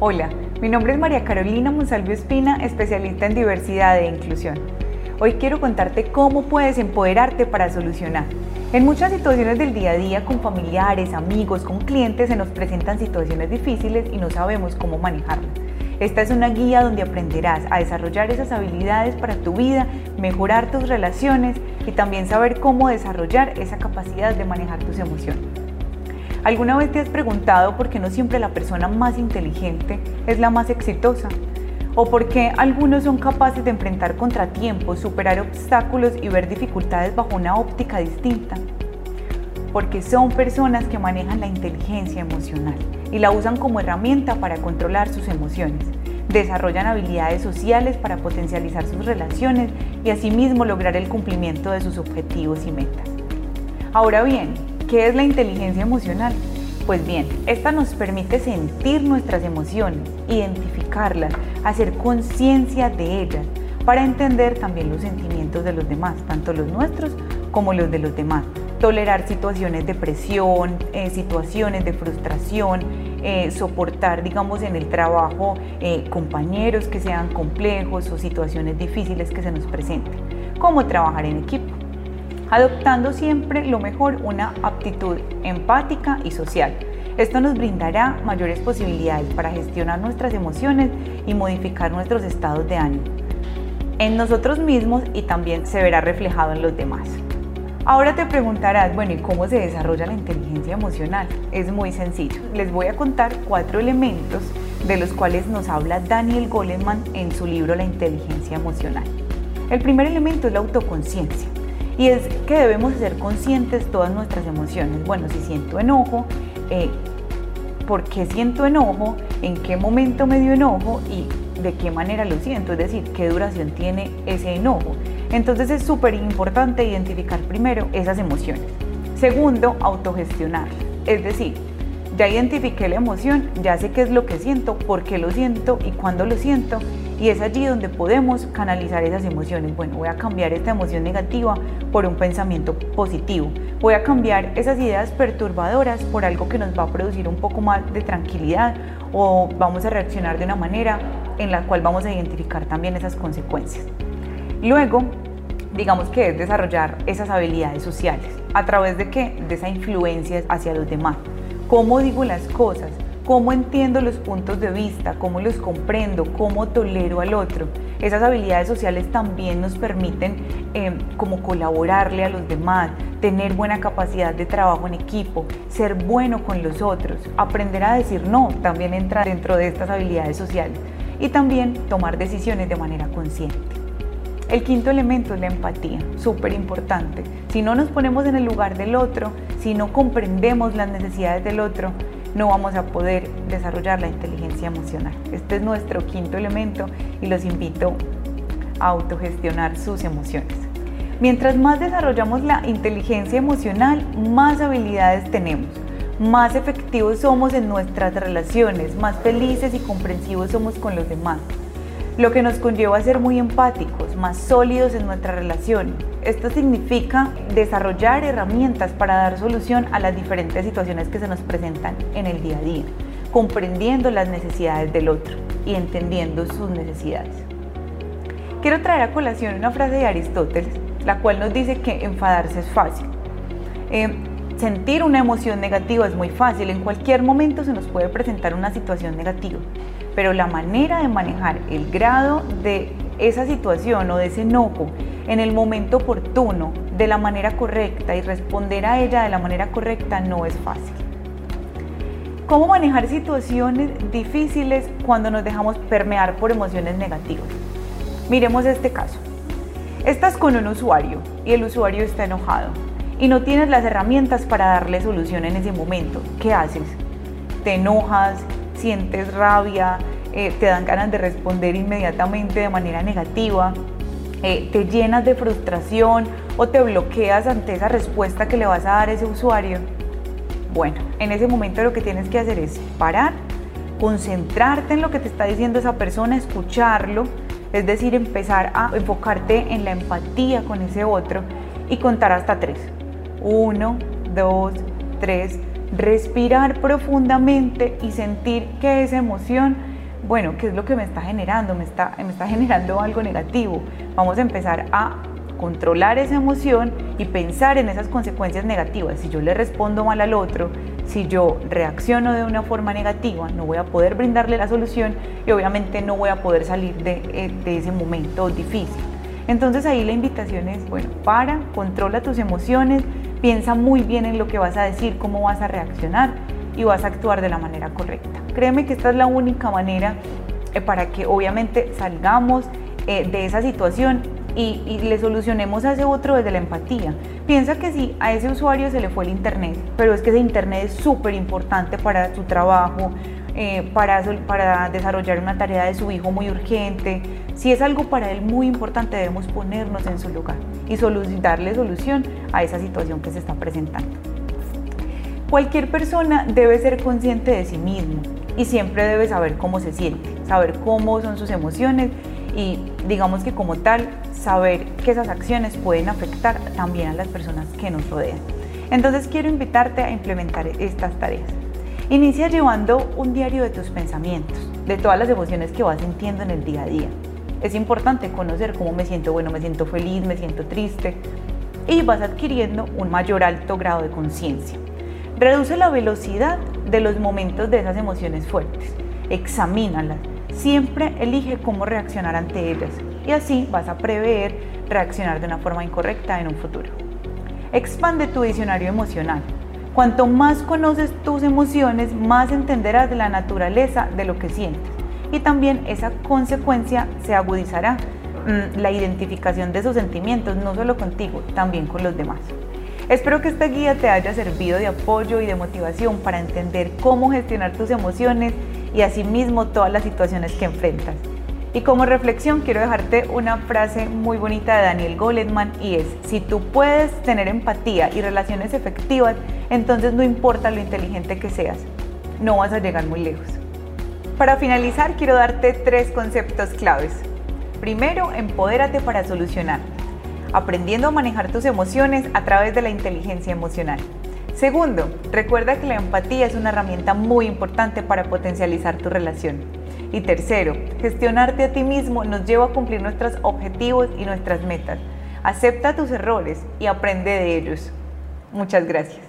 Hola, mi nombre es María Carolina Monsalvio Espina, especialista en diversidad e inclusión. Hoy quiero contarte cómo puedes empoderarte para solucionar. En muchas situaciones del día a día con familiares, amigos, con clientes se nos presentan situaciones difíciles y no sabemos cómo manejarlas. Esta es una guía donde aprenderás a desarrollar esas habilidades para tu vida, mejorar tus relaciones y también saber cómo desarrollar esa capacidad de manejar tus emociones. ¿Alguna vez te has preguntado por qué no siempre la persona más inteligente es la más exitosa? ¿O por qué algunos son capaces de enfrentar contratiempos, superar obstáculos y ver dificultades bajo una óptica distinta? Porque son personas que manejan la inteligencia emocional y la usan como herramienta para controlar sus emociones. Desarrollan habilidades sociales para potencializar sus relaciones y asimismo lograr el cumplimiento de sus objetivos y metas. Ahora bien, ¿Qué es la inteligencia emocional? Pues bien, esta nos permite sentir nuestras emociones, identificarlas, hacer conciencia de ellas, para entender también los sentimientos de los demás, tanto los nuestros como los de los demás. Tolerar situaciones de presión, eh, situaciones de frustración, eh, soportar, digamos, en el trabajo eh, compañeros que sean complejos o situaciones difíciles que se nos presenten. Cómo trabajar en equipo adoptando siempre lo mejor una aptitud empática y social. Esto nos brindará mayores posibilidades para gestionar nuestras emociones y modificar nuestros estados de ánimo en nosotros mismos y también se verá reflejado en los demás. Ahora te preguntarás, bueno, ¿y cómo se desarrolla la inteligencia emocional? Es muy sencillo. Les voy a contar cuatro elementos de los cuales nos habla Daniel Goleman en su libro La inteligencia emocional. El primer elemento es la autoconciencia y es que debemos ser conscientes todas nuestras emociones. Bueno, si siento enojo, eh, ¿por qué siento enojo? ¿En qué momento me dio enojo? Y de qué manera lo siento, es decir, qué duración tiene ese enojo. Entonces es súper importante identificar primero esas emociones. Segundo, autogestionar. Es decir, ya identifiqué la emoción, ya sé qué es lo que siento, por qué lo siento y cuándo lo siento y es allí donde podemos canalizar esas emociones. Bueno, voy a cambiar esta emoción negativa por un pensamiento positivo. Voy a cambiar esas ideas perturbadoras por algo que nos va a producir un poco más de tranquilidad o vamos a reaccionar de una manera en la cual vamos a identificar también esas consecuencias. Luego, digamos que es desarrollar esas habilidades sociales. ¿A través de qué? De esa influencia hacia los demás. ¿Cómo digo las cosas? Cómo entiendo los puntos de vista, cómo los comprendo, cómo tolero al otro. Esas habilidades sociales también nos permiten eh, como colaborarle a los demás, tener buena capacidad de trabajo en equipo, ser bueno con los otros, aprender a decir no, también entra dentro de estas habilidades sociales y también tomar decisiones de manera consciente. El quinto elemento es la empatía, súper importante. Si no nos ponemos en el lugar del otro, si no comprendemos las necesidades del otro, no vamos a poder desarrollar la inteligencia emocional. Este es nuestro quinto elemento y los invito a autogestionar sus emociones. Mientras más desarrollamos la inteligencia emocional, más habilidades tenemos, más efectivos somos en nuestras relaciones, más felices y comprensivos somos con los demás lo que nos conlleva a ser muy empáticos, más sólidos en nuestra relación. Esto significa desarrollar herramientas para dar solución a las diferentes situaciones que se nos presentan en el día a día, comprendiendo las necesidades del otro y entendiendo sus necesidades. Quiero traer a colación una frase de Aristóteles, la cual nos dice que enfadarse es fácil. Eh, sentir una emoción negativa es muy fácil, en cualquier momento se nos puede presentar una situación negativa pero la manera de manejar el grado de esa situación o de ese enojo en el momento oportuno, de la manera correcta y responder a ella de la manera correcta no es fácil. ¿Cómo manejar situaciones difíciles cuando nos dejamos permear por emociones negativas? Miremos este caso. Estás con un usuario y el usuario está enojado y no tienes las herramientas para darle solución en ese momento. ¿Qué haces? Te enojas, sientes rabia, eh, te dan ganas de responder inmediatamente de manera negativa, eh, te llenas de frustración o te bloqueas ante esa respuesta que le vas a dar ese usuario. Bueno, en ese momento lo que tienes que hacer es parar, concentrarte en lo que te está diciendo esa persona, escucharlo, es decir, empezar a enfocarte en la empatía con ese otro y contar hasta tres. Uno, dos, tres respirar profundamente y sentir que esa emoción, bueno, ¿qué es lo que me está generando? Me está, generando algo negativo. Vamos a empezar a controlar esa emoción y pensar en esas consecuencias negativas. Si yo le respondo mal al otro, si yo reacciono de una forma negativa, no voy a poder brindarle la solución y obviamente no voy a poder salir de, eh, de ese momento difícil. Entonces ahí la invitación es, bueno, para, controla tus emociones, piensa muy bien en lo que vas a decir, cómo vas a reaccionar y vas a actuar de la manera correcta. Créeme que esta es la única manera eh, para que obviamente salgamos eh, de esa situación y, le solucionemos a ese otro desde la empatía. Piensa que si a ese usuario se le fue el internet, pero es que ese internet es súper importante para su trabajo, eh, para desarrollar una tarea de su hijo muy urgente. Si es algo para él muy importante, debemos ponernos en su lugar y darle solución a esa situación que se está presentando. Cualquier persona debe ser consciente de sí mismo y siempre debe saber cómo se siente, saber cómo son sus emociones y digamos que como tal, saber que esas acciones pueden afectar también a las personas que nos rodean. Entonces quiero invitarte a implementar estas tareas. Inicia llevando un diario de tus pensamientos, de todas las emociones que vas sintiendo en el día a día. Es importante conocer cómo me siento, bueno, me siento feliz, me siento triste y vas adquiriendo un mayor alto grado de conciencia. Reduce la velocidad de los momentos de esas emociones fuertes, examínalas, siempre elige cómo reaccionar ante ellas y así vas a prever reaccionar de una forma incorrecta en un futuro. Expande tu diccionario emocional Cuanto más conoces tus emociones, más entenderás de la naturaleza de lo que sientes. Y también esa consecuencia se agudizará mm, la identificación de esos sentimientos, no solo contigo, también con los demás. Espero que esta guía te haya servido de apoyo y de motivación para entender cómo gestionar tus emociones y asimismo todas las situaciones que enfrentas. Y como reflexión quiero dejarte una frase muy bonita de Daniel Goleman y es, si tú puedes tener empatía y relaciones efectivas, entonces no importa lo inteligente que seas, no vas a llegar muy lejos. Para finalizar quiero darte tres conceptos claves. Primero, empodérate para solucionar, aprendiendo a manejar tus emociones a través de la inteligencia emocional. Segundo, recuerda que la empatía es una herramienta muy importante para potencializar tu relación. Y tercero, gestionarte a ti mismo nos lleva a cumplir nuestros objetivos y nuestras metas. Acepta tus errores y aprende de ellos. Muchas gracias.